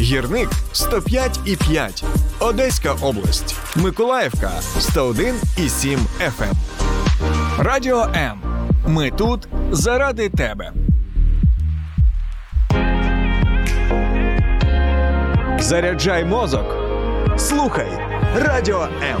Гірник 105,5. Одеська область. Миколаївка 101,7 FM. Радіо М. Ми тут заради тебе. Заряджай мозок. Слухай Радіо М.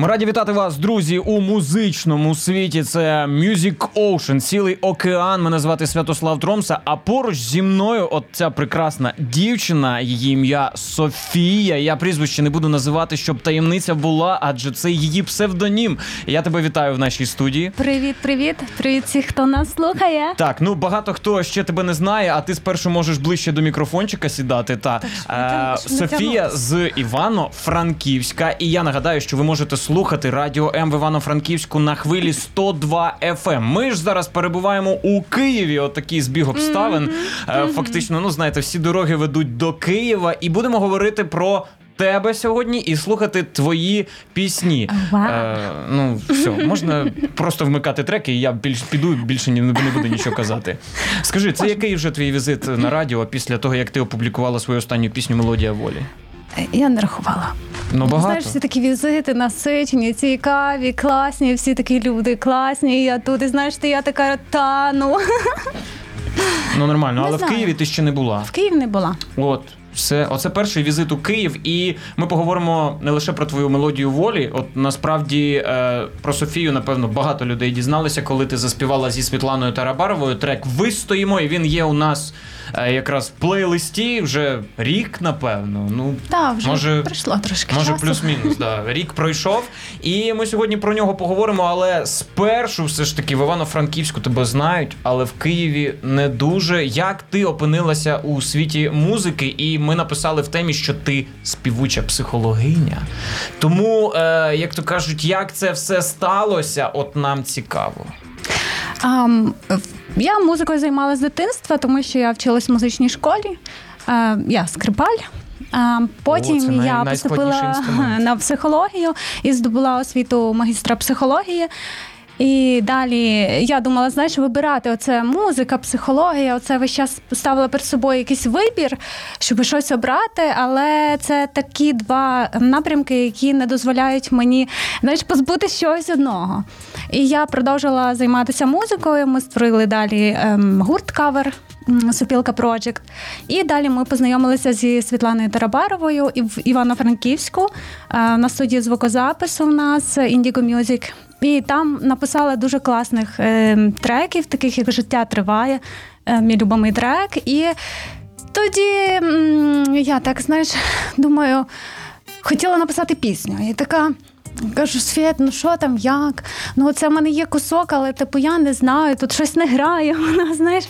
Ми раді вітати вас, друзі, у музичному світі. Це Music Ocean, цілий океан. Мене звати Святослав Тромса. А поруч зі мною от ця прекрасна дівчина, її ім'я Софія. Я прізвище не буду називати, щоб таємниця була, адже це її псевдонім. Я тебе вітаю в нашій студії. Привіт, привіт, привіт всіх, хто нас слухає. Так, ну багато хто ще тебе не знає, а ти спершу можеш ближче до мікрофончика сідати. Та там, е, Софія з Івано-Франківська. І я нагадаю, що ви можете слухати радіо М в Івано-Франківську на хвилі 102 FM. Ми ж зараз перебуваємо у Києві. Отакий збіг обставин. Е, Фактично, ну знаєте, всі дороги ведуть до Києва, і будемо говорити про. Тебе сьогодні і слухати твої пісні. Вау. Е, ну все, можна просто вмикати треки, і я більш піду більше ні- не буду нічого казати. Скажи, це який вже твій візит на радіо після того, як ти опублікувала свою останню пісню Мелодія волі? Я не рахувала. Ну багато. Знаєш, всі такі візити насичені, цікаві, класні, всі такі люди класні. і Я тут, і знаєш, ти я така тану. Ну нормально, Не але в знаю. Києві ти ще не була. В Київ не була. От. Все, оце перший візит у Київ, і ми поговоримо не лише про твою мелодію волі. От насправді е, про Софію, напевно, багато людей дізналися, коли ти заспівала зі Світланою Тарабаровою трек Вистоїмо, і він є у нас е, якраз в плейлисті вже рік, напевно. Ну Так, вже може, пройшло трошки. Може, часу. плюс-мінус, да. Рік пройшов. І ми сьогодні про нього поговоримо, але спершу все ж таки в Івано-Франківську тебе знають, але в Києві не дуже. Як ти опинилася у світі музики? І ми написали в темі, що ти співуча психологиня. Тому, е, як то кажуть, як це все сталося, от нам цікаво. В- я музикою займалася з дитинства, тому що я вчилась в музичній школі. Е, Я скрипаль. Потім О, я поступила на психологію і здобула освіту магістра психології. І далі я думала, знаєш, вибирати оце музика, психологія. Оце весь час ставила перед собою якийсь вибір, щоб щось обрати. Але це такі два напрямки, які не дозволяють мені знаєш, позбути щось одного. І я продовжила займатися музикою. Ми створили далі ем, гурт кавер. Сопілка Project. І далі ми познайомилися зі Світланою Тарабаровою в Івано-Франківську е, на студії звукозапису у нас Indigo Music. І там написала дуже класних е, треків, таких як Життя триває, е, мій любимий трек. І тоді м, я так знаєш, думаю, хотіла написати пісню. І така. Кажу, Світ, ну що там, як? Ну, це в мене є кусок, але типу я не знаю, тут щось не грає. Вона, знаєш,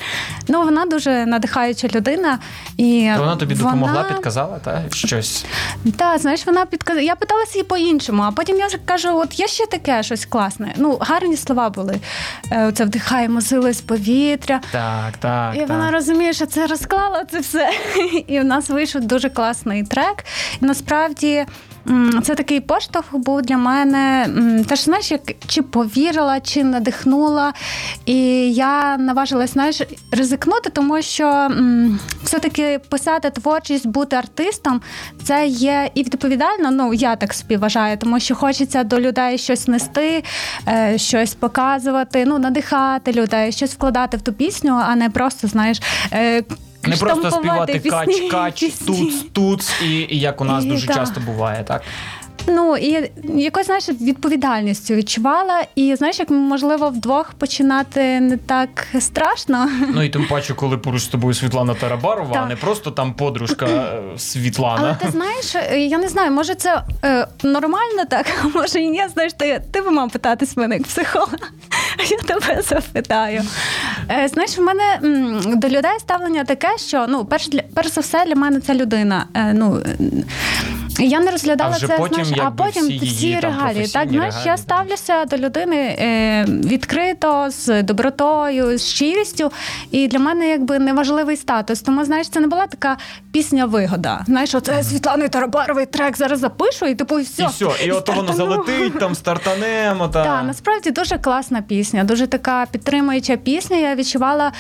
ну вона дуже надихаюча людина. І То вона тобі допомогла, підказала, та щось. так, знаєш, вона підказала. Я питалася її по-іншому, а потім я кажу: от є ще таке щось класне. Ну, гарні слова були. Е, Це вдихаємо сили з повітря. Так, так. І так. вона розуміє, що це розклала це все. І в нас вийшов дуже класний трек. І насправді це такий поштовх був для мене. Теж знаєш, як чи повірила, чи надихнула. І я наважилась знаєш, ризикнути, тому що все-таки писати творчість, бути артистом це є і відповідально. Ну я так собі вважаю, тому що хочеться до людей щось нести, е, щось показувати, ну надихати людей, щось вкладати в ту пісню, а не просто знаєш. Не просто співати кач, пісні, кач, пісні. туц, туц, і, і як у нас І дуже та. часто буває, так? Ну і якось знаєш, відповідальністю відчувала. І знаєш, як можливо вдвох починати не так страшно. Ну і тим паче, коли поруч з тобою Світлана Тарабарова, а не просто там подружка е, Світлана. Але ти знаєш, е, я не знаю, може це е, нормально так, а може і ні. Знаєш, ти, ти би мав питатись мене як психолога. Я тебе запитаю. Е, знаєш, в мене м, до людей ставлення таке, що ну, перш, для, перш за все, для мене це людина. Е, ну, я не розглядала А вже це, потім, знаєш, а потім всі її, там, регалії. Так, знаєш, я регалії, так. ставлюся до людини е, відкрито, з добротою, з щирістю. І для мене якби неважливий статус. Тому знаєш, це не була така пісня вигода. Знаєш, оце Світлани Тарабаровий трек зараз запишу, і типу, і все. І все, і от воно залетить, там стартанемо. Та... Так, насправді дуже класна пісня, дуже така підтримуюча пісня. Я відчувала.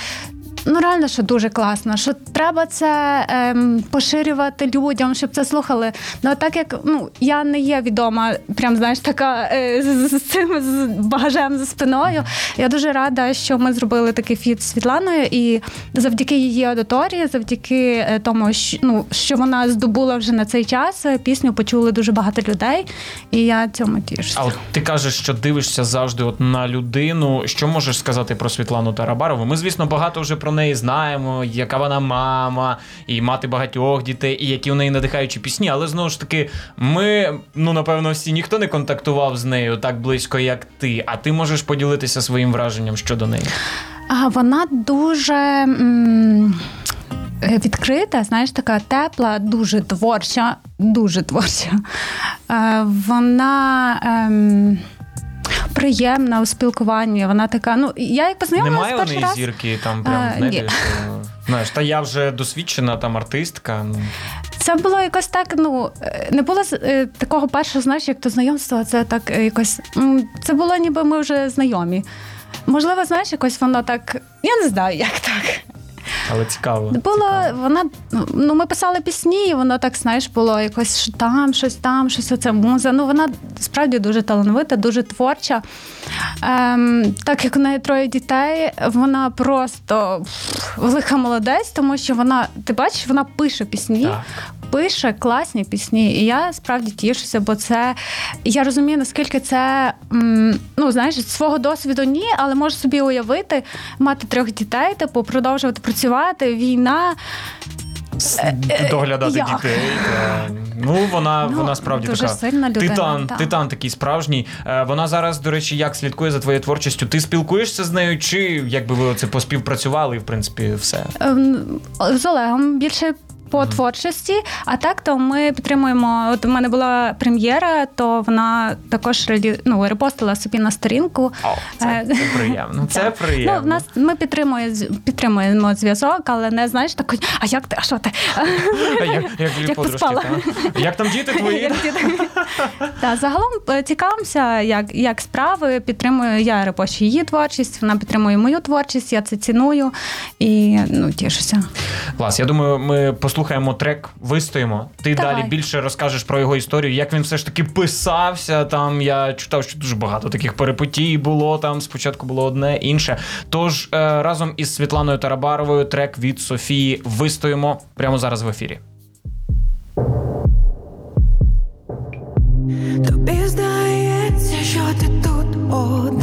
Ну, реально, що дуже класно, що треба це ем, поширювати людям, щоб це слухали. Ну, так як ну, я не є відома, прям знаєш, така е, з, з цим з багажем за спиною. Я дуже рада, що ми зробили такий фіт з Світланою, і завдяки її аудиторії, завдяки е, тому, що, ну, що вона здобула вже на цей час, е, пісню почули дуже багато людей, і я цьому тішуся. А от ти кажеш, що дивишся завжди от на людину. Що можеш сказати про Світлану Тарабарову? Ми, звісно, багато вже про неї знаємо, яка вона мама, і мати багатьох дітей, і які у неї надихаючі пісні. Але знову ж таки, ми, ну напевно, всі ніхто не контактував з нею так близько, як ти. А ти можеш поділитися своїм враженням щодо неї. А вона дуже. Відкрита, знаєш, така тепла, дуже творча, дуже творча. Вона ем, приємна у спілкуванні. Вона така. Ну, я як познайомилася Немає перший неї раз. зірки там прям небі. ні. Знаєш, та я вже досвідчена там артистка. Ну. Це було якось так. Ну е, не було е, такого першого, знаєш, як то знайомство. Це так е, якось. Це було, ніби ми вже знайомі. Можливо, знаєш, якось воно так. Я не знаю, як так. Але цікаво. Було цікаво. вона. Ну, ми писали пісні, і воно так, знаєш, було якось що там, щось там, щось оце муза. Ну, вона справді дуже талановита, дуже творча. Ем, так як у неї троє дітей, вона просто велика молодець, тому що вона, ти бачиш, вона пише пісні. Так. Пише класні пісні, і я справді тішуся, бо це я розумію, наскільки це ну знаєш, свого досвіду ні, але можу собі уявити мати трьох дітей, типу продовжувати працювати. Війна доглядати Е, як? дітей. Ну, вона, Ну, вона справді дуже така сильна людина, титан, так. титан такий справжній. Е, Вона зараз, до речі, як слідкує за твоєю творчістю. Ти спілкуєшся з нею, чи якби ви оце поспівпрацювали, і в принципі все. ем, з Олегом більше. По творчості, а так то ми підтримуємо. От у мене була прем'єра, то вона також ну, репостила собі на сторінку. О, це, це приємно. Це приємно. Ну, в нас ми підтримуємо підтримуємо зв'язок, але не знаєш так, а як ти? А що ти? А як, як, Як поспала? як там діти твої? Та, загалом е, цікавимося, як, як справи. Підтримую я репощу її творчість, вона підтримує мою творчість, я це ціную і ну, тішуся. Клас, я думаю, ми послухаємо трек, вистоїмо. Ти Давай. далі більше розкажеш про його історію, як він все ж таки писався. Там я читав, що дуже багато таких перипетій було. Там спочатку було одне інше. Тож е, разом із Світланою Тарабаровою трек від Софії вистоїмо прямо зараз в ефірі. Тобі здається, що ти тут один,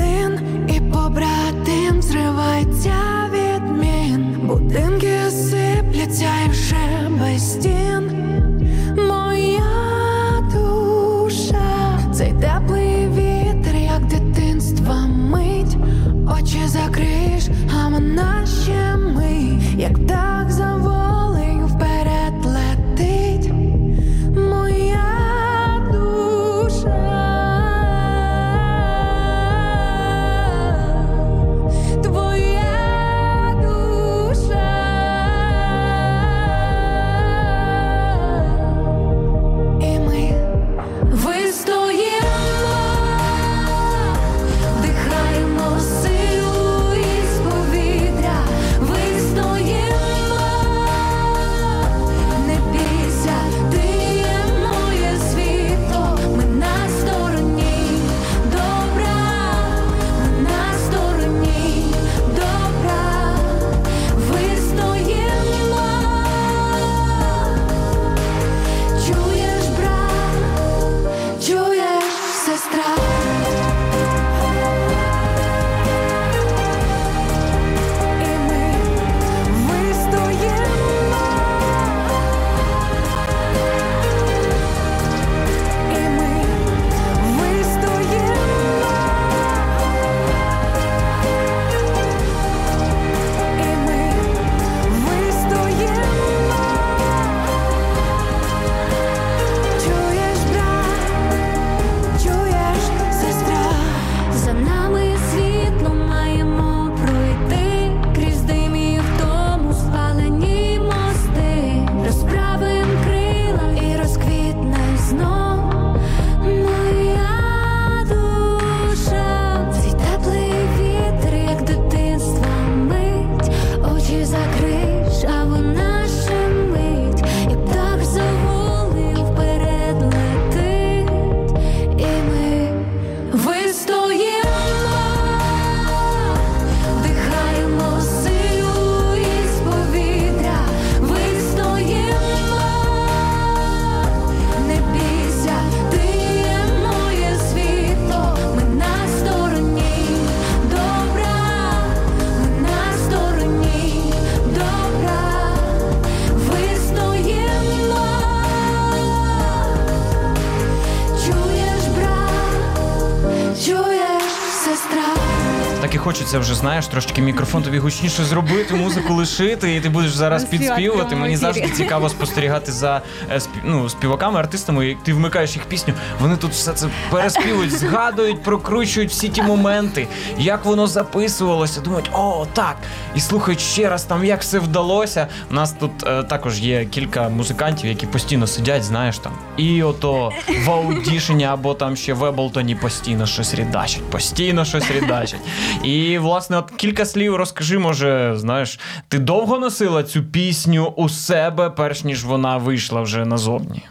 хочеться вже, знаєш, трошки мікрофон тобі гучніше зробити, музику лишити, і ти будеш зараз підспівувати. Мені завжди цікаво спостерігати за е, ну, співаками, артистами. Як ти вмикаєш їх пісню, вони тут все це переспівують, згадують, прокручують всі ті моменти, як воно записувалося. Думають, о, так. І слухають ще раз там, як все вдалося. У нас тут е, також є кілька музикантів, які постійно сидять, знаєш там. І ото в аудішені або там ще в Еблтоні постійно щось рідачать, постійно щось рідачать. І власне, от кілька слів розкажи, може, знаєш, ти довго носила цю пісню у себе, перш ніж вона вийшла вже назовні.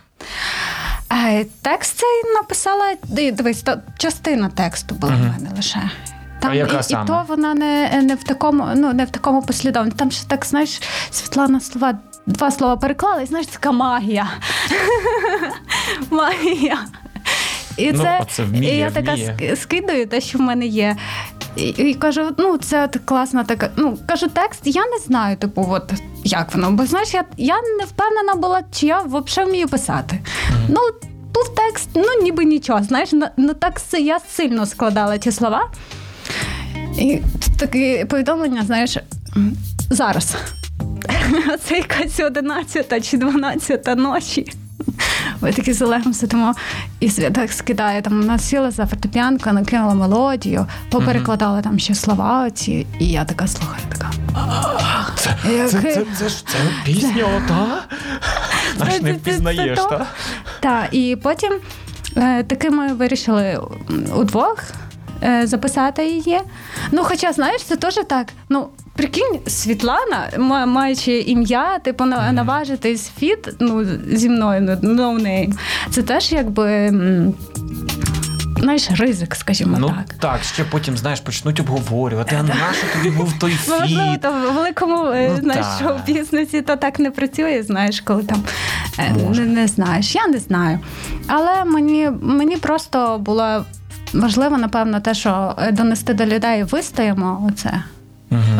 Е, Текст цей написала, дивись, то частина тексту була в мене лише. Там, А яка і, саме? і то вона не, не в такому, ну не в такому послідовні. Там ще так, знаєш, Світлана слова, два слова переклала, і знаєш, така магія. магія. І Ну, це, вміє, і я така вміє. ск- скидаю те, що в мене є. І, і кажу, ну це от класна така. Ну кажу, текст, я не знаю, типу, от як воно. Бо знаєш, я, я не впевнена була, чи я взагалі вмію писати. Ну, був текст, ну ніби нічого. Знаєш, ну так я сильно складала ті слова. І таке повідомлення, знаєш, зараз. Це якась 11 чи 12 ночі. Ми такі з Олегом сидимо, і святак скидає. Там вона сіла за фортепіанку, накинула мелодію, поперекладала там ще слова оці, і я така слухаю, така. Це, це, це, це ж це пісня ота. Це- не впізнаєш, так? Так, і потім е, таки ми вирішили удвох е, записати її. Ну, хоча, знаєш, це теж так. Ну, прикинь, Світлана, маючи ім'я, типу, на- наважитись фіт ну, зі мною, ну, no name, це теж якби. Знаєш, ризик, скажімо Ну так. так, ще потім, знаєш, почнуть обговорювати, а нащо тобі був той Ну, можливо, фіт? то в великому е, Ну, знаєш, шоу-бізнесі то так не працює, знаєш, коли там е, не, не знаєш. Я не знаю. Але мені, мені просто було важливо, напевно, те, що е, донести до людей вистоїмо оце.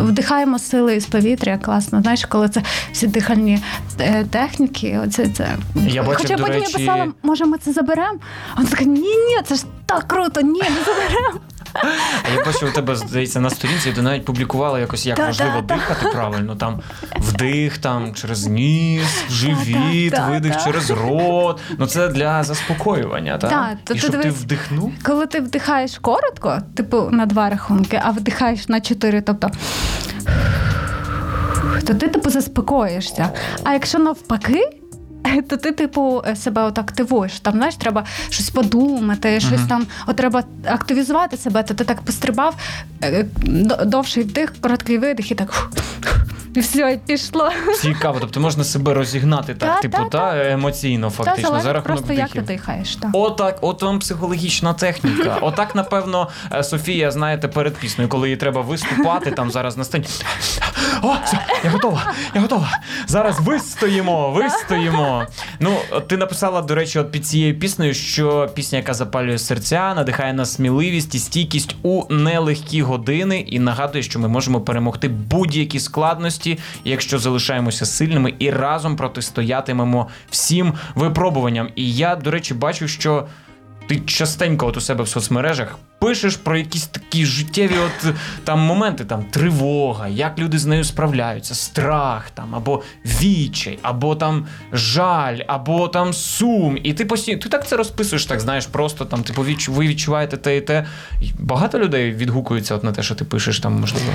Вдихаємо сили із повітря, класно. Знаєш, коли це всі дихальні е, техніки, оце це. Я бачив, Хоча до потім речі- я писала, може, ми це заберемо? А він така, ні, ні, це ж так круто, ні, не заберемо. А я бачив у тебе, здається, на сторінці, ти навіть публікувала якось, як та. дихати правильно. Там вдих там через ніс, живіт, видих через рот. Ну це для заспокоювання, так? Та, І щоб ти вдихнув. Коли ти вдихаєш коротко, типу на два рахунки, а вдихаєш на чотири, тобто. То ти типу заспокоїшся. А якщо навпаки, то ти, типу, себе от активуєш. Там, знаєш, треба щось подумати, щось там, от треба активізувати себе, то ти так пострибав, е, довший вдих, короткий видих, і так. І все, і пішло. Цікаво, тобто можна себе розігнати так, Та, типу, та, та, емоційно, Та фактично, за залежить рахунок просто як ти дихаєш. Так. Отак, от вам психологічна техніка. Отак, напевно, е, Софія, знаєте, перед піснею, коли їй треба виступати там зараз на сцені. О, все, я готова, я готова. Зараз вистоїмо, вистоїмо. Ну, от ти написала, до речі, от під цією піснею, що пісня, яка запалює серця, надихає на сміливість і стійкість у нелегкі години, і нагадує, що ми можемо перемогти будь-які складності, якщо залишаємося сильними і разом протистоятимемо всім випробуванням. І я, до речі, бачу, що ти частенько от у себе в соцмережах пишеш про якісь такі життєві от там моменти, там тривога, як люди з нею справляються, страх там, або відчай, або там жаль, або там сум. І ти постійно ти так це розписуєш, так знаєш, просто там, типу, ви відчуваєте те і те. Багато людей відгукуються от на те, що ти пишеш там, можливо.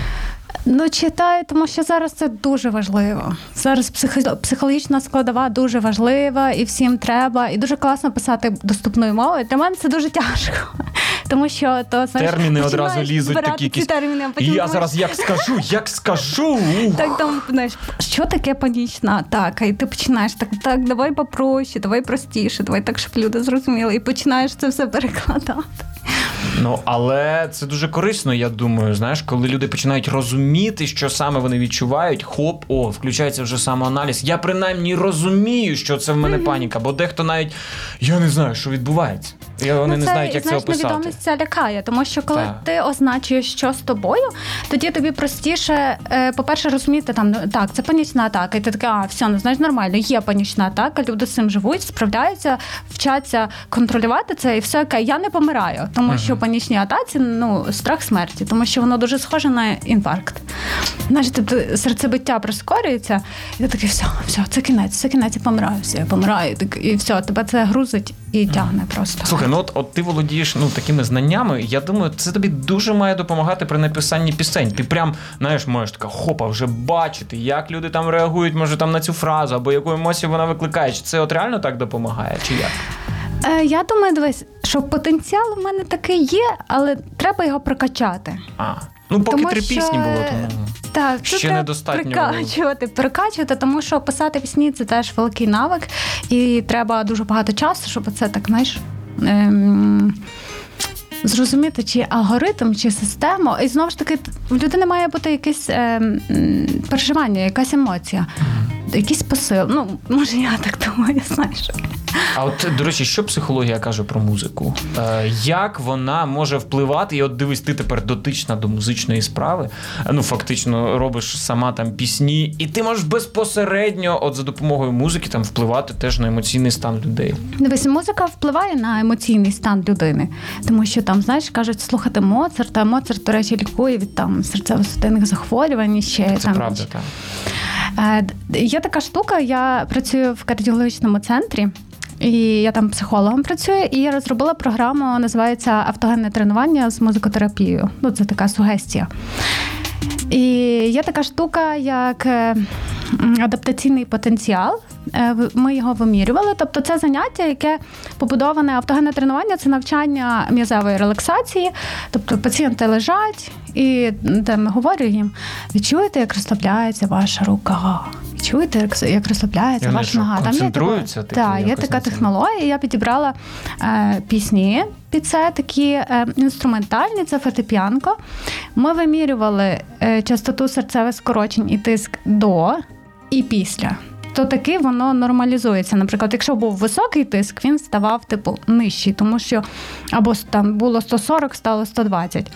Ну, читаю, тому що зараз це дуже важливо. Зараз психо- психологічна складова дуже важлива і всім треба. І дуже класно писати доступною мовою. Для мене це дуже тяжко. Тому що то знаєш, Терміни одразу лізуть такі якісь. терміни, а потім я думаєш, зараз як скажу, як скажу. ух. так там знаєш, що таке панічна атака? І ти починаєш так, так, давай попроще, давай простіше, давай так, щоб люди зрозуміли. І починаєш це все перекладати. Ну, але це дуже корисно, я думаю. Знаєш, коли люди починають розуміти, що саме вони відчувають, хоп, о, включається вже самоаналіз. Я принаймні розумію, що це в мене паніка, бо дехто навіть я не знаю, що відбувається. Я, вони Ну, не знають, як знаєш, це описати. невідомість це лякає, тому що коли Так. ти означуєш, що з тобою, тоді тобі простіше, е, по-перше, розуміти там, так, це панічна атака, і ти така, а все, ну знаєш, нормально, є панічна атака, люди з цим живуть, справляються, вчаться контролювати це, і все окей, я не помираю, тому що панічні атаці, ну страх смерті, тому що воно дуже схоже на інфаркт. Знаєш, ти серцебиття прискорюється, і ти такий, все, все, це кінець, це кінець, я помираю, все, я помираю, і все, тебе це грузить і тягне просто. Слухай, ну от, от ти володієш ну такими знаннями. Я думаю, це тобі дуже має допомагати при написанні пісень. Ти прям знаєш, можеш така хопа вже бачити, як люди там реагують, може там на цю фразу, або яку емоцію вона викликає. Чи це от реально так допомагає? Чи як? Е, я думаю, дивись, що потенціал у мене такий є, але треба його прокачати. А ну поки Тому три що, пісні було, тому Так, Ще недостатньо. прокачувати, прокачувати, тому що писати пісні це теж великий навик, і треба дуже багато часу, щоб це так, знаєш. Ем... Зрозуміти, чи алгоритм, чи систему, і знову ж таки, в людини має бути якесь ем, переживання, якась емоція, якийсь посил. Ну, може, я так думаю, знаєш. А от до речі, що психологія каже про музику? Е, як вона може впливати? І от дивись, ти тепер дотична до музичної справи. Е, Ну фактично робиш сама там пісні, і ти можеш безпосередньо, от за допомогою музики, там впливати теж на емоційний стан людей. Дивись, музика впливає на емоційний стан людини, тому що там, знаєш, кажуть, слухати Моцарта. Моцарт, до речі, лікує від там серцево-судинних захворювань. Ще Це там правда, так. Е, Є така штука, я працюю в кардіологічному центрі. І я там психологом працюю, і я розробила програму, називається Автогенне тренування з музикотерапією. Ну, це така сугестія. І є така штука, як е, адаптаційний потенціал. Е, Ми його вимірювали. Тобто, це заняття, яке побудоване автогенне тренування, це навчання м'язевої релаксації. Тобто пацієнти лежать, і там говорю їм: відчуєте, як розслабляється ваша рука. Чуєте, як, розслабляється вони ваша нога? концентруються, така, типу, так, є така технологія. Я підібрала е, пісні під це такі е, інструментальні, це фортепіанко. Ми вимірювали е, частоту серцевих скорочень і тиск до і після. То таки воно нормалізується. Наприклад, якщо був високий тиск, він ставав типу нижчий, тому що або там було 140, стало 120.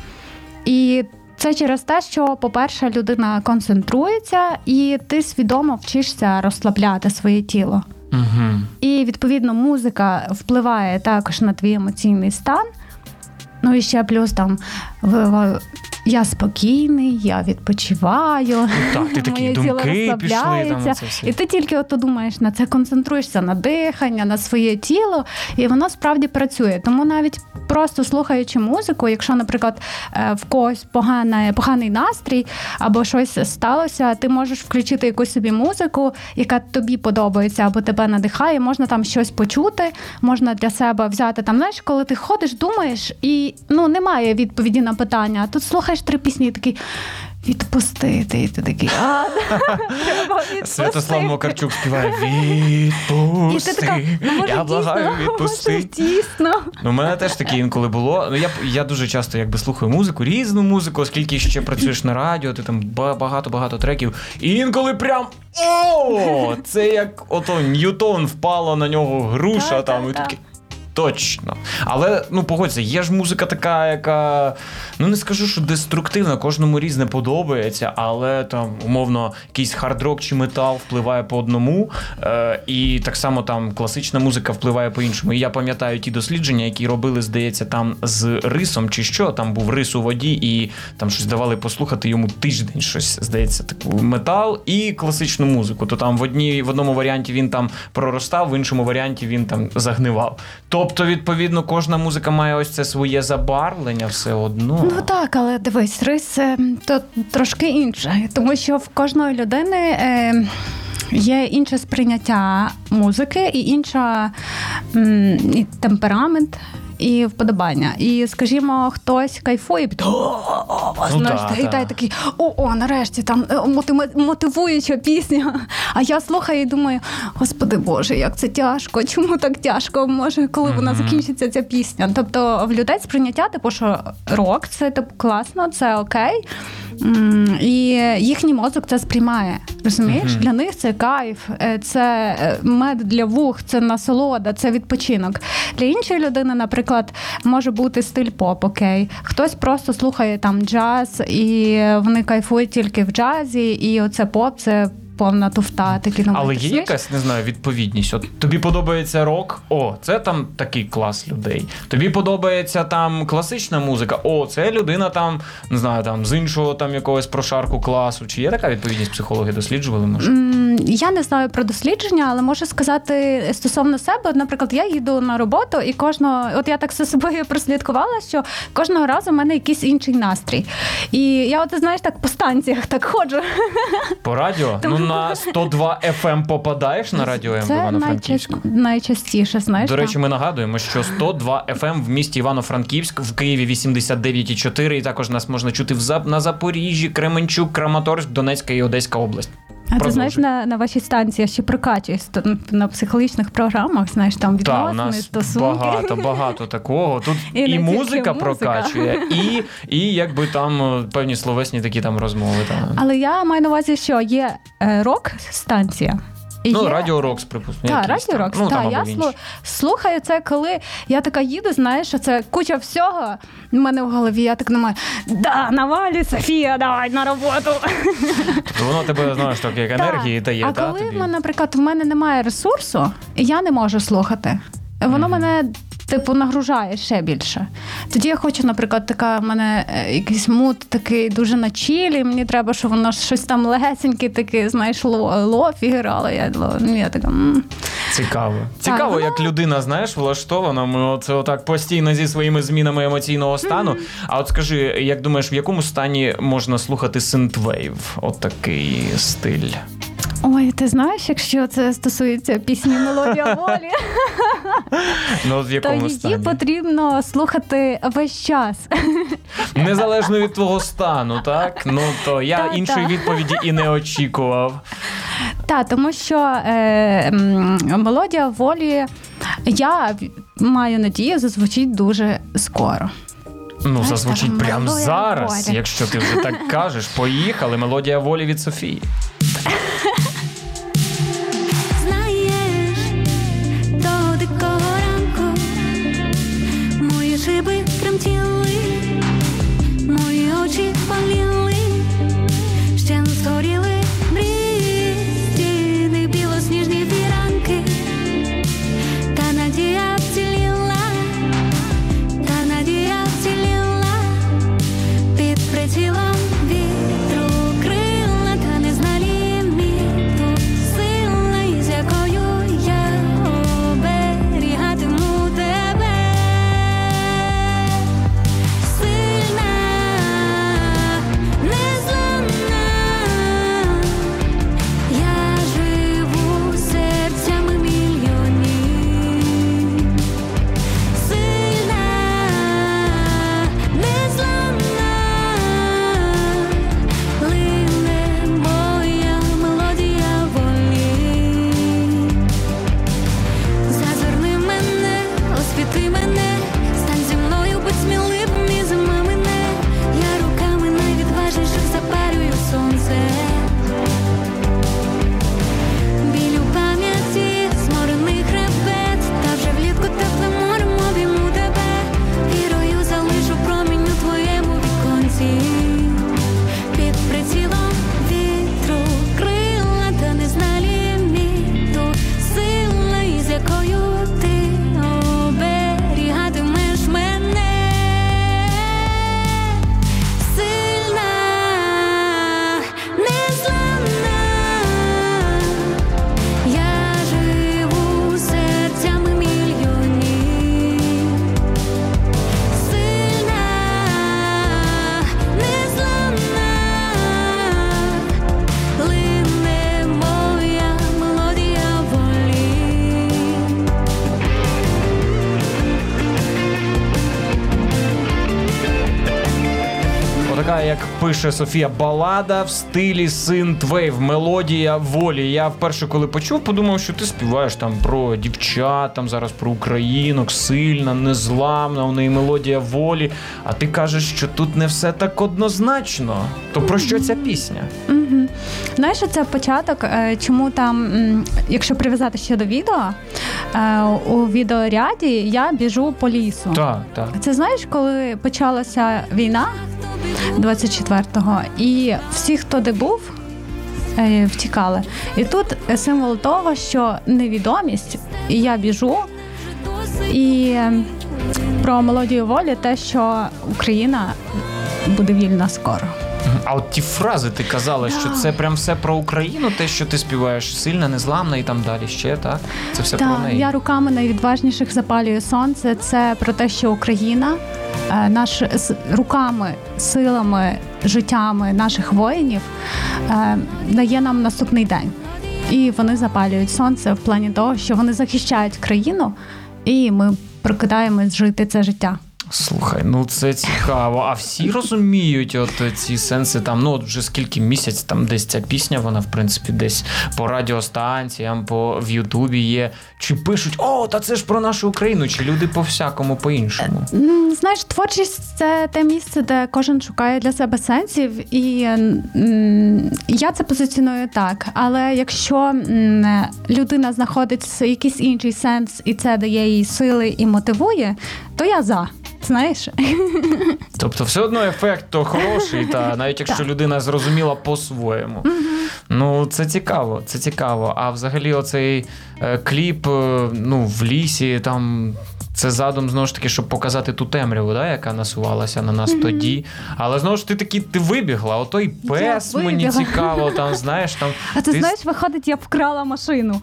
І це через те, що, по-перше, людина концентрується, і ти свідомо вчишся розслабляти своє тіло. Угу. І відповідно музика впливає також на твій емоційний стан. Ну і ще плюс там я спокійний, я відпочиваю. Ну так, ти такі думки пішли, там розслабляється. все. І ти тільки от думаєш на це, концентруєшся на дихання, на своє тіло, і воно справді працює. Тому навіть просто слухаючи музику, якщо, наприклад, е, в когось погане, поганий настрій або щось сталося, ти можеш включити якусь собі музику, яка тобі подобається або тебе надихає. Можна там щось почути, можна для себе взяти там. Знаєш, коли ти ходиш, думаєш, і ну немає відповіді на питання. А тут слухаєш три пісні, і такий. Відпустити, і ти такий, а відпустити. Святослав Мокарчук співає Відпусти. ну може Я благаю, дійсно, відпусти. може дійсно. Ну, у мене теж таке інколи було. Ну, я, я дуже часто якби слухаю музику, різну музику, оскільки ще працюєш на радіо, ти там багато-багато треків. І інколи прям о! Це як ото Ньютон впала на нього груша там, і так. такий. Точно. Але ну погодься, є ж музика така, яка ну не скажу, що деструктивна, кожному різне подобається, але там умовно якийсь хард-рок чи метал впливає по одному, е, і так само там класична музика впливає по іншому. І я пам'ятаю ті дослідження, які робили, здається, там з рисом чи що. Там був рис у воді, і там щось давали послухати йому тиждень, щось здається, таку метал і класичну музику. То там в одній в одному варіанті він там проростав, в іншому варіанті він там загнивав. Тобто, відповідно, кожна музика має ось це своє забарвлення все одно. Ну так, але дивись, рис е, то трошки інше, тому що в кожної людини. Е, Є інше сприйняття музики і інша і темперамент. І вподобання. І, скажімо, хтось кайфує під о, Ну, і та такий о, о, нарешті там е, мотивуюча пісня. А я слухаю і думаю, господи Боже, як це тяжко, чому так тяжко? Може, коли вона закінчиться ця пісня? Тобто в людей сприйняття, типу, що рок це типу, класно, це окей. І їхній мозок це сприймає. Розумієш? Мгм. Для них це кайф, е, це е, мед для вух, це насолода, це відпочинок. Для іншої людини, наприклад, може бути стиль поп, окей. Хтось просто слухає там джаз, і вони кайфують тільки в джазі, і оце поп це повна туфта. Такі ну, Але є якась, не знаю, відповідність. От тобі подобається рок, о, це там такий клас людей. Тобі подобається там класична музика, о, це людина там, не знаю, там з іншого там якогось прошарку класу. Чи є така відповідність психологи досліджували? Може? Я не знаю про дослідження, але можу сказати стосовно себе. Наприклад, я їду на роботу, і кожного, от я так за собою прослідкувала, що кожного разу в мене якийсь інший настрій. І я, от знаєш, так по станціях так ходжу. По радіо? Тому- Ну на 102 FM попадаєш на радіо М в Це Івано-Франківську? найча- найчастіше, знаєш. До так. речі, ми нагадуємо, що 102 FM в місті Івано-Франківськ, в Києві 89,4, і також нас можна чути в Зап- на Запоріжжі, Кременчук, Краматорськ, Донецька і Одеська область. А ти знаєш, на, на вашій станції я ще прокачуюсь то, на психологічних програмах, знаєш, там у відносини, нас стосунки. багато, багато такого. Тут І і, музика музика. прокачує, і, і якби там е, певні словесні такі там розмови. Там. Але я маю на увазі, що є е, рок-станція. Ну, є Радіо Рокс, припустимо. Так, Радіо. Рокс. Ну, та, там я слу- слухаю це, коли я така їду, знаєш, що це куча всього в мене в голові. Я так думаю, да, навалі, Софія, давай на роботу. Тобто воно тебе, знаєш, так як енергії дає, А та, коли, тобі? мене, наприклад, в мене немає ресурсу, я не можу слухати. Воно мене. Типу нагружає ще більше. Тоді я хочу, наприклад, така в мене е, якийсь мут такий дуже на чілі. Мені треба, щоб воно щось там легесеньке, таке, знаєш, ло, лофі грало. Я, ну, я така. м. Цікаво. Цікаво, воно- як людина, знаєш, влаштована. Ми оце отак постійно зі своїми змінами емоційного стану. А от скажи, як думаєш, в якому стані можна слухати синтвейв? От такий стиль. Ой, ти знаєш, якщо це стосується пісні Мелодія волі, Ну, в то її стані? потрібно слухати весь час. Незалежно від твого стану, так? Ну то я Та-та. іншої відповіді і не очікував. Та тому що е, мелодія волі, я маю надію, зазвучить дуже скоро. Ну, Знаєш, зазвучить прямо зараз, волі. якщо ти вже так кажеш. Поїхали. Мелодія волі від Софії. пише Софія балада в стилі синтвейв, мелодія волі. Я вперше, коли почув, подумав, що ти співаєш там про дівчат, там зараз про українок, сильна, незламна, у неї мелодія волі. А ти кажеш, що тут не все так однозначно. То про що ця пісня? Угу. Знаєш, це початок, е, чому там, якщо прив'язати ще до відео, е, у відеоряді я біжу по лісу. Так, так. Це знаєш, коли почалася війна 24-го, і всі, хто де був, е, втікали. І тут символ того, що невідомість, і я біжу, і е, про мелодію волі, те, що Україна буде вільна скоро. А от ті фрази ти казала, що це прям все про Україну, те, що ти співаєш, сильна, незламна і там далі ще, так? Це все про неї. я руками найвідважніших запалюю сонце. Це про те, що Україна е, наш з руками, силами, життями наших воїнів е, дає нам наступний день. І вони запалюють сонце в плані того, що вони захищають країну, і ми прокидаємось жити це життя. Слухай, ну це цікаво. А всі розуміють от ці сенси там, ну от вже скільки місяць там десь ця пісня, вона в принципі десь по радіостанціям, по в Ютубі є. Чи пишуть, о, та це ж про нашу Україну, чи люди по всякому по-іншому? Знаєш, творчість це те місце, де кожен шукає для себе сенсів, і я це позиціоную так. Але якщо людина знаходить якийсь інший сенс, і це дає їй сили і мотивує, то я за. Знаєш, Тобто, все одно ефект то хороший, та навіть якщо людина зрозуміла по-своєму. Ну, це цікаво, це цікаво. А взагалі, оцей е, кліп е, ну, в лісі, там. Це задум знову ж таки, щоб показати ту темряву, да, яка насувалася на нас тоді. Але знову ж ти таки ти вибігла, ото й пес мені вибігла. цікаво, там знаєш там. а ти, ти знаєш, виходить, я вкрала машину.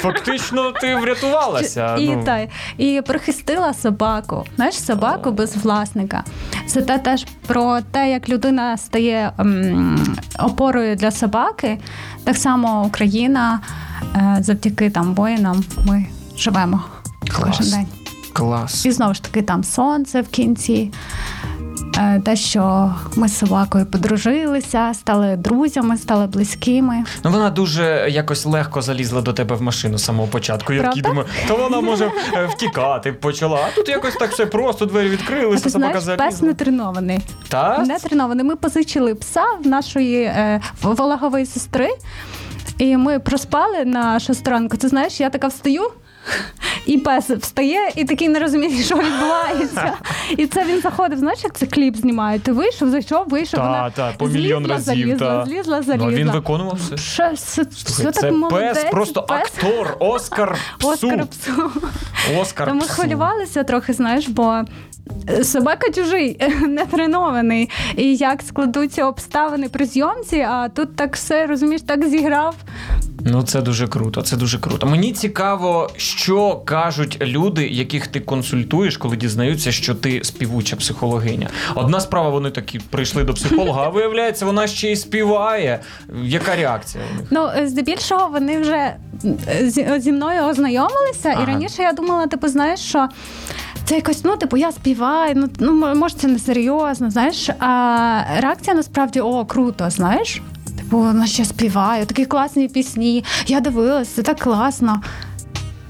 Фактично ти врятувалася. І, ну. та, і прихистила собаку. Знаєш, собаку без власника. Це те теж про те, як людина стає ем, опорою для собаки. Так само Україна е, завдяки там воїнам ми живемо Клас. кожен день. Клас. І знову ж таки там сонце в кінці. Е, Те, що ми з собакою подружилися, стали друзями, стали близькими. Ну вона дуже якось легко залізла до тебе в машину з самого початку. Я такий думаю, то вона може е, втікати почала. А тут якось так все просто, двері А відкрилися, ти собака знаєш, пес не тренований. Та? Не тренований. Ми позичили пса в нашої е, Вологової сестри, і ми проспали на шосту ранку. Ти знаєш, я така встаю. І пес встає і такий не розуміє, що відбувається. І це він заходив. Знаєш, як це кліп знімають? Ти вийшов, зайшов, вийшов. Та, вона та, по мільйон злізла, разів. Залізла, та. злізла, залізла. Ну, а він виконував все. Що, все, Слухай, все це так пес, молодець, просто пес. актор, Оскар псу. Оскар псу. Оскар Та ми псу. хвилювалися трохи, знаєш, бо собака чужий, не тренований. І як складуться обставини при зйомці, а тут так все, розумієш, так зіграв. Ну, це дуже круто. Це дуже круто. Мені цікаво, що кажуть люди, яких ти консультуєш, коли дізнаються, що ти співуча психологиня. Одна справа, вони такі прийшли до психолога, а виявляється, вона ще й співає. Яка реакція у них? Ну, здебільшого вони вже зі, зі мною ознайомилися, Ага. і раніше я думала, типу, знаєш, що. Це якось, ну, типу, я співаю, ну, ну може, це не серйозно, знаєш. А реакція насправді о, круто, знаєш. Типу, вона ще співає, такі класні пісні. Я дивилася, це так класно.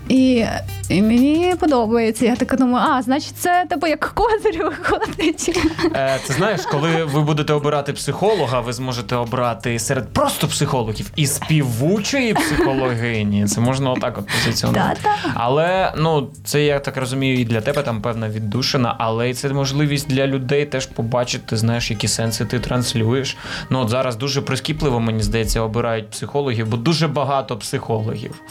І, і мені подобається. Я така думаю, а, значить, це типу як козир виходить. Е, Це знаєш, коли ви будете обирати психолога, ви зможете обрати серед просто психологів і співучої психологині. Це можна отак от позиціонувати. Але ну це я так розумію, і для тебе там певна віддушина, але це можливість для людей теж побачити, знаєш, які сенси ти транслюєш. Ну от зараз дуже прискіпливо, мені здається, обирають психологів, бо дуже багато психологів.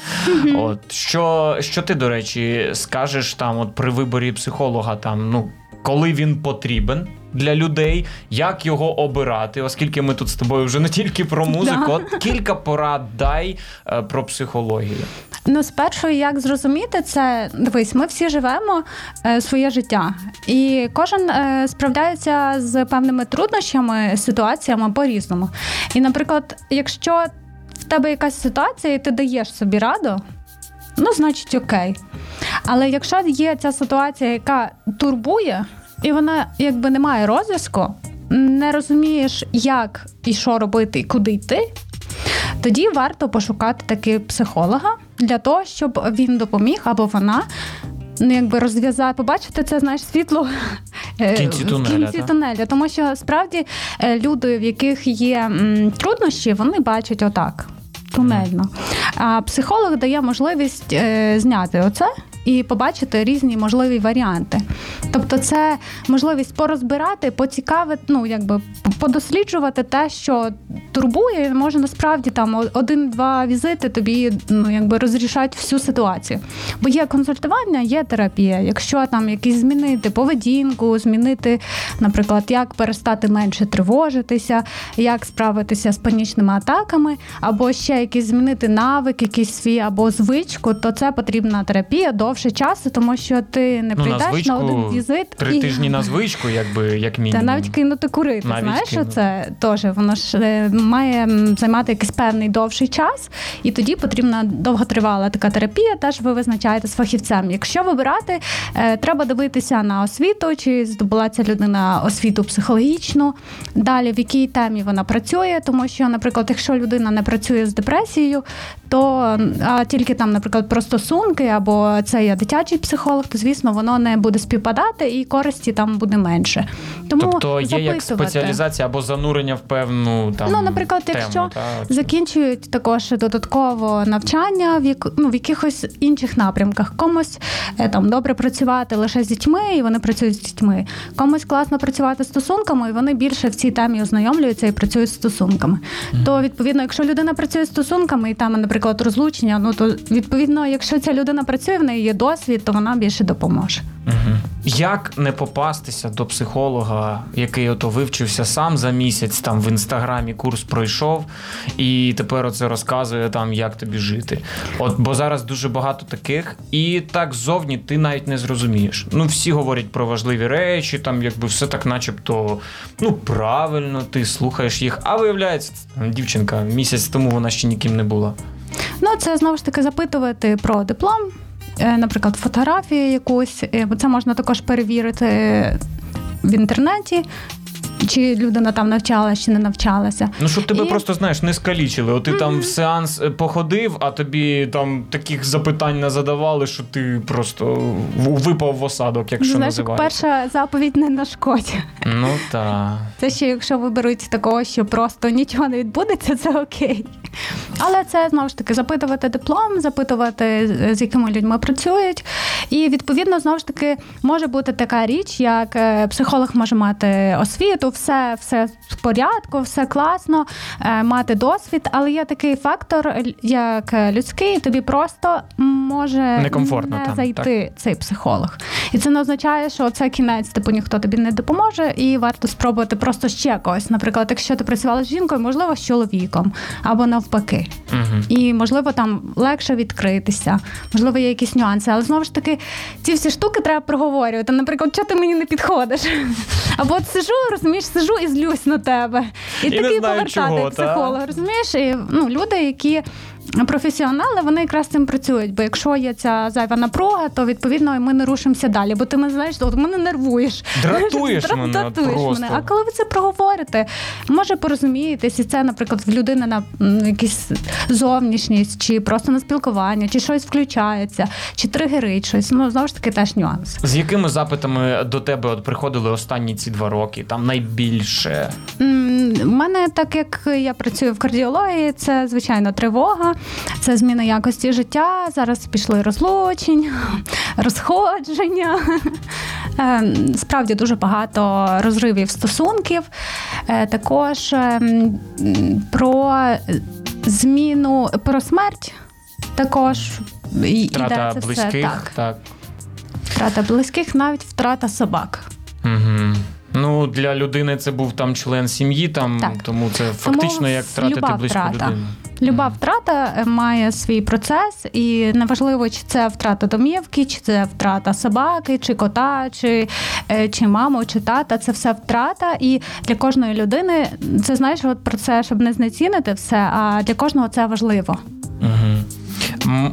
От що, що ти, до речі, скажеш там, от при виборі психолога, там ну. Коли він потрібен для людей, як його обирати, оскільки ми тут з тобою вже не тільки про музику, Да. от кілька порад дай е, про психологію. Ну, спершу, як зрозуміти це, дивись, ми всі живемо е, своє життя, і кожен е, справляється з певними труднощами, ситуаціями по-різному. І, наприклад, якщо в тебе якась ситуація, і ти даєш собі раду, ну, значить окей. Але якщо є ця ситуація, яка турбує, і вона якби не має розв'язку, не розумієш, як і що робити, і куди йти. Тоді варто пошукати таки психолога для того, щоб він допоміг або вона ну, якби розв'язати, побачити це, знаєш, світло е, В кінці тунеля, в кінці тунеля. Тому що справді е, люди, в яких є труднощі, вони бачать отак. Тунельно. А психолог дає можливість е, зняти оце і побачити різні можливі варіанти. Тобто, це можливість порозбирати, поцікавити, ну якби подосліджувати те, що турбує, може насправді там один-два візити тобі ну якби розрішать всю ситуацію. Бо є консультування, є терапія. Якщо там якісь змінити поведінку, змінити, наприклад, як перестати менше тривожитися, як справитися з панічними атаками, або ще якісь змінити навик, якийсь свій або звичку, то це потрібна терапія довше часу, тому що ти не Ну, на прийдеш на, один візит три і... тижні на звичку, якби як Та мінімум. навіть кинути курити. Навіть Знаєш, що кинути. це теж воно ж е, має займати якийсь певний довший час, і тоді потрібна довготривала така терапія. Теж ви визначаєте з фахівцем. Якщо вибирати, е, треба дивитися на освіту, чи здобула ця людина освіту психологічну. Далі в якій темі вона працює, тому що, наприклад, якщо людина не працює з депресією, то а тільки там, наприклад, про стосунки або це є дитячий психолог, то звісно воно не буде співпадати і користі там буде менше. Тому Тобто є як спеціалізація або занурення в певну там. Ну, наприклад, тему, якщо та, закінчують також додатково навчання в як, ну, в якихось інших напрямках. Комусь е, там добре працювати лише з дітьми, і вони працюють з дітьми. Комусь класно працювати з стосунками, і вони більше в цій темі ознайомлюються і працюють з стосунками. То відповідно, якщо людина працює з стосунками, і там, наприклад, розлучення, ну то відповідно, якщо ця людина працює, в неї є досвід, то вона більше допоможе. Угу. Як не попастися до психолога, який ото вивчився сам за місяць, там в інстаграмі курс пройшов, і тепер оце розказує там, як тобі жити. От бо зараз дуже багато таких, і так ззовні ти навіть не зрозумієш. Ну, всі говорять про важливі речі, там якби все так, начебто, ну правильно, ти слухаєш їх. А виявляється, дівчинка місяць тому вона ще ніким не була. Ну, це знову ж таки запитувати про диплом, е, наприклад, фотографію якусь, е, бо це можна також перевірити в інтернеті. Чи людина там навчалася, чи не навчалася. Ну, щоб тебе І- просто знаєш, не скалічили. От ти там в сеанс е, походив, а тобі там таких запитань не задавали, що ти просто випав в осадок, якщо Знаєш, як називається. перша заповідь не нашкодь. Ну так. Це ще якщо виберуть такого, що просто нічого не відбудеться, це окей. Але це знову ж таки запитувати диплом, запитувати, з- з якими людьми працюють. І відповідно знову ж таки може бути така річ, як е, психолог може мати освіту, все, все в порядку, все класно, е, мати досвід, але є такий фактор, як е, людський, тобі просто може Некомфортно не там, зайти цей психолог. І це не означає, що це кінець, типу ніхто тобі не допоможе, і варто спробувати просто ще когось. Наприклад, якщо ти працювала з жінкою, можливо, з чоловіком або навпаки. Угу. І можливо там легше відкритися, можливо, є якісь нюанси. Але знову ж таки, ці всі штуки треба проговорювати. Наприклад, що ти мені не підходиш? Або от сижу, розумієш, сижу і злюсь на тебе. І, І такий повертати чого, та? психолога, розумієш? І, ну, люди, які. Професіонали вони якраз цим працюють, бо якщо є ця зайва напруга, то відповідно ми не рушимося далі. Бо ти мене знаєш, от мене нервуєш. Дратуєш Дра- мене, дратуєш просто. мене. А коли ви це проговорите, може порозумієтесь, і це, наприклад, в людини на якісь зовнішність, чи просто на спілкування, чи щось включається, чи тригерить щось. Ну знову ж таки теж нюанс. З якими запитами до тебе от приходили останні ці два роки? Там найбільше. У мене, так як я працюю в кардіології, це звичайно тривога, це зміна якості життя. Зараз пішли розлучення, розходження. Е, Справді дуже багато розривів стосунків. Е, Також ем, про зміну, про смерть. Також Втрата це все близьких. так. так. Втрата близьких, навіть втрата собак. Угу. Ну, для людини це був там член сім'ї, там, Так. тому це фактично як втратити близьку втрата. людину. Люба втрата е, має свій процес, і неважливо, чи це втрата домівки, чи це втрата собаки, чи кота, чи, е, чи маму, чи тата. Це все втрата. І для кожної людини це знаєш, от про це, щоб не знецінити все, а для кожного це важливо. Угу.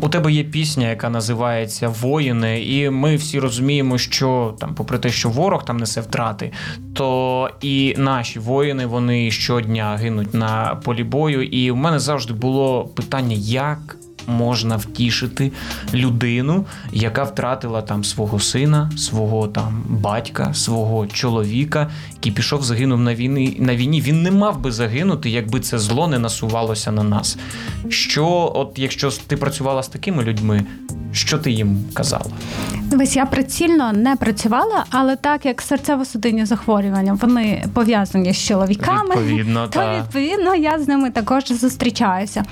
У тебе є пісня, яка називається Воїни, і ми всі розуміємо, що там, попри те, що ворог там несе втрати, то і наші воїни вони щодня гинуть на полі бою. І в мене завжди було питання, як. Можна втішити людину, яка втратила там свого сина, свого там батька, свого чоловіка, який пішов, загинув на війні. На війні він не мав би загинути, якби це зло не насувалося на нас. Що, от якщо ти працювала з такими людьми, що ти їм казала? Дивись, я прицільно не працювала, але так як серцево-судинні захворювання вони пов'язані з чоловіками. Відповідно, То та. відповідно я з ними також зустрічаюся.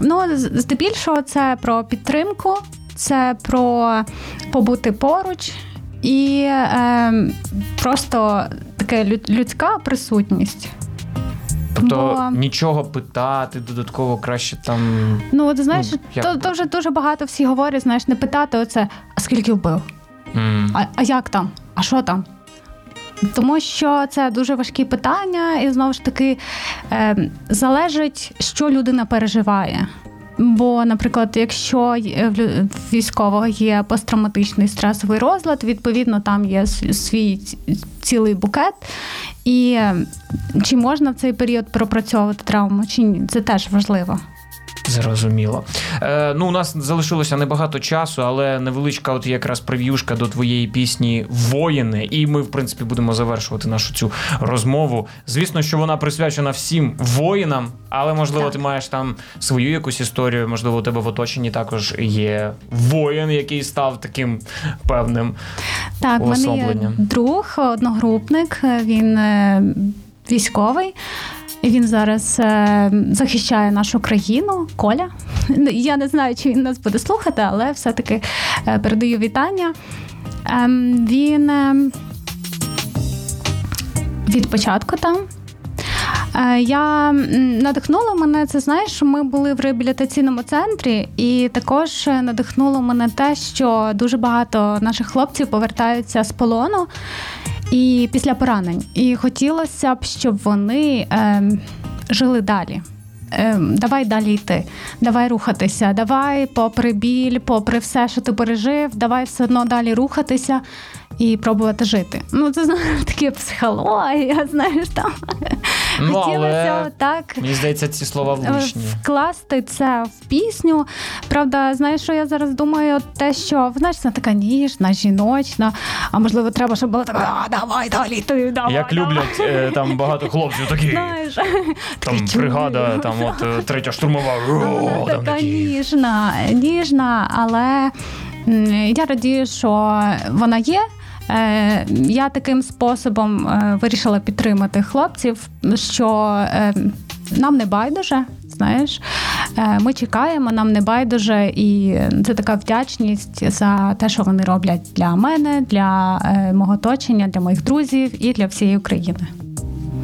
Ну, з- це про підтримку, це про побути поруч і е, просто таке людська присутність. Тобто Бо- нічого питати додатково краще там. Ну, от знаєш, Ну, як то, то вже дуже багато всі говорять, знаєш, не питати оце, а скільки вбив? м, А, а як там? А що там? Тому що це дуже важкі питання, і знову ж таки е, залежить, що людина переживає. Бо, наприклад, якщо в лю- військового є посттравматичний стресовий розлад, відповідно там є свій цілий букет. І е, чи можна в цей період пропрацьовувати травму, чи ні, це теж важливо. Зрозуміло. Е, ну, у нас залишилося небагато часу, але невеличка, от якраз прев'юшка до твоєї пісні Воїни. І ми, в принципі, будемо завершувати нашу цю розмову. Звісно, що вона присвячена всім воїнам, але можливо, Так. ти маєш там свою якусь історію. Можливо, у тебе в оточенні також є воїн, який став таким певним. Так, мене є друг, одногрупник, він е, військовий. Він зараз е, захищає нашу країну, Коля. Я не знаю, чи він нас буде слухати, але все-таки е, передаю вітання. Ем, він е, від початку там. Е, Я надихнула мене, це знаєш, ми були в реабілітаційному центрі, і також е, надихнуло мене те, що дуже багато наших хлопців повертаються з полону і після поранень. І хотілося б, щоб вони е, жили далі. Е, Давай далі йти, давай рухатися, давай, попри біль, попри все, що ти пережив, давай все одно далі рухатися і пробувати жити. Ну, це знаєш, таке психологія, знаєш там. Ну, Хотілося але так мені здається, ці слова влучні. вкласти це в пісню. Правда, знаєш, що я зараз думаю, те, що знаєш, вона така ніжна, жіночна, а можливо, треба, щоб було так, а, давай далі, ти давай. Як давай». люблять е, там багато хлопців такі. Знаєш, Там бригада, там от е, третя штурмова. о, там така ніжна, ніжна, але я радію, що вона є. Е, Я таким способом е, вирішила підтримати хлопців, що е, нам не байдуже. Знаєш, ми чекаємо, нам не байдуже, і це така вдячність за те, що вони роблять для мене, для мого оточення, для моїх друзів і для всієї України.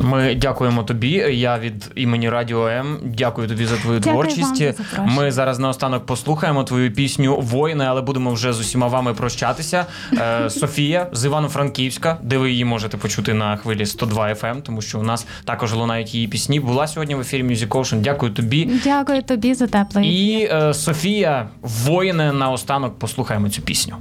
Ми дякуємо тобі. Я від імені Радіо М. Дякую тобі за твою Дякую творчість. вам за. Ми зараз наостанок послухаємо твою пісню Воїни, але будемо вже з усіма вами прощатися. Е, Софія з Івано-Франківська, де ви її можете почути на хвилі 102 FM, тому що у нас також лунають її пісні. Була сьогодні в ефірі Music Ocean. Дякую тобі. Дякую тобі за теплий. І е, Софія, воїни наостанок послухаємо цю пісню.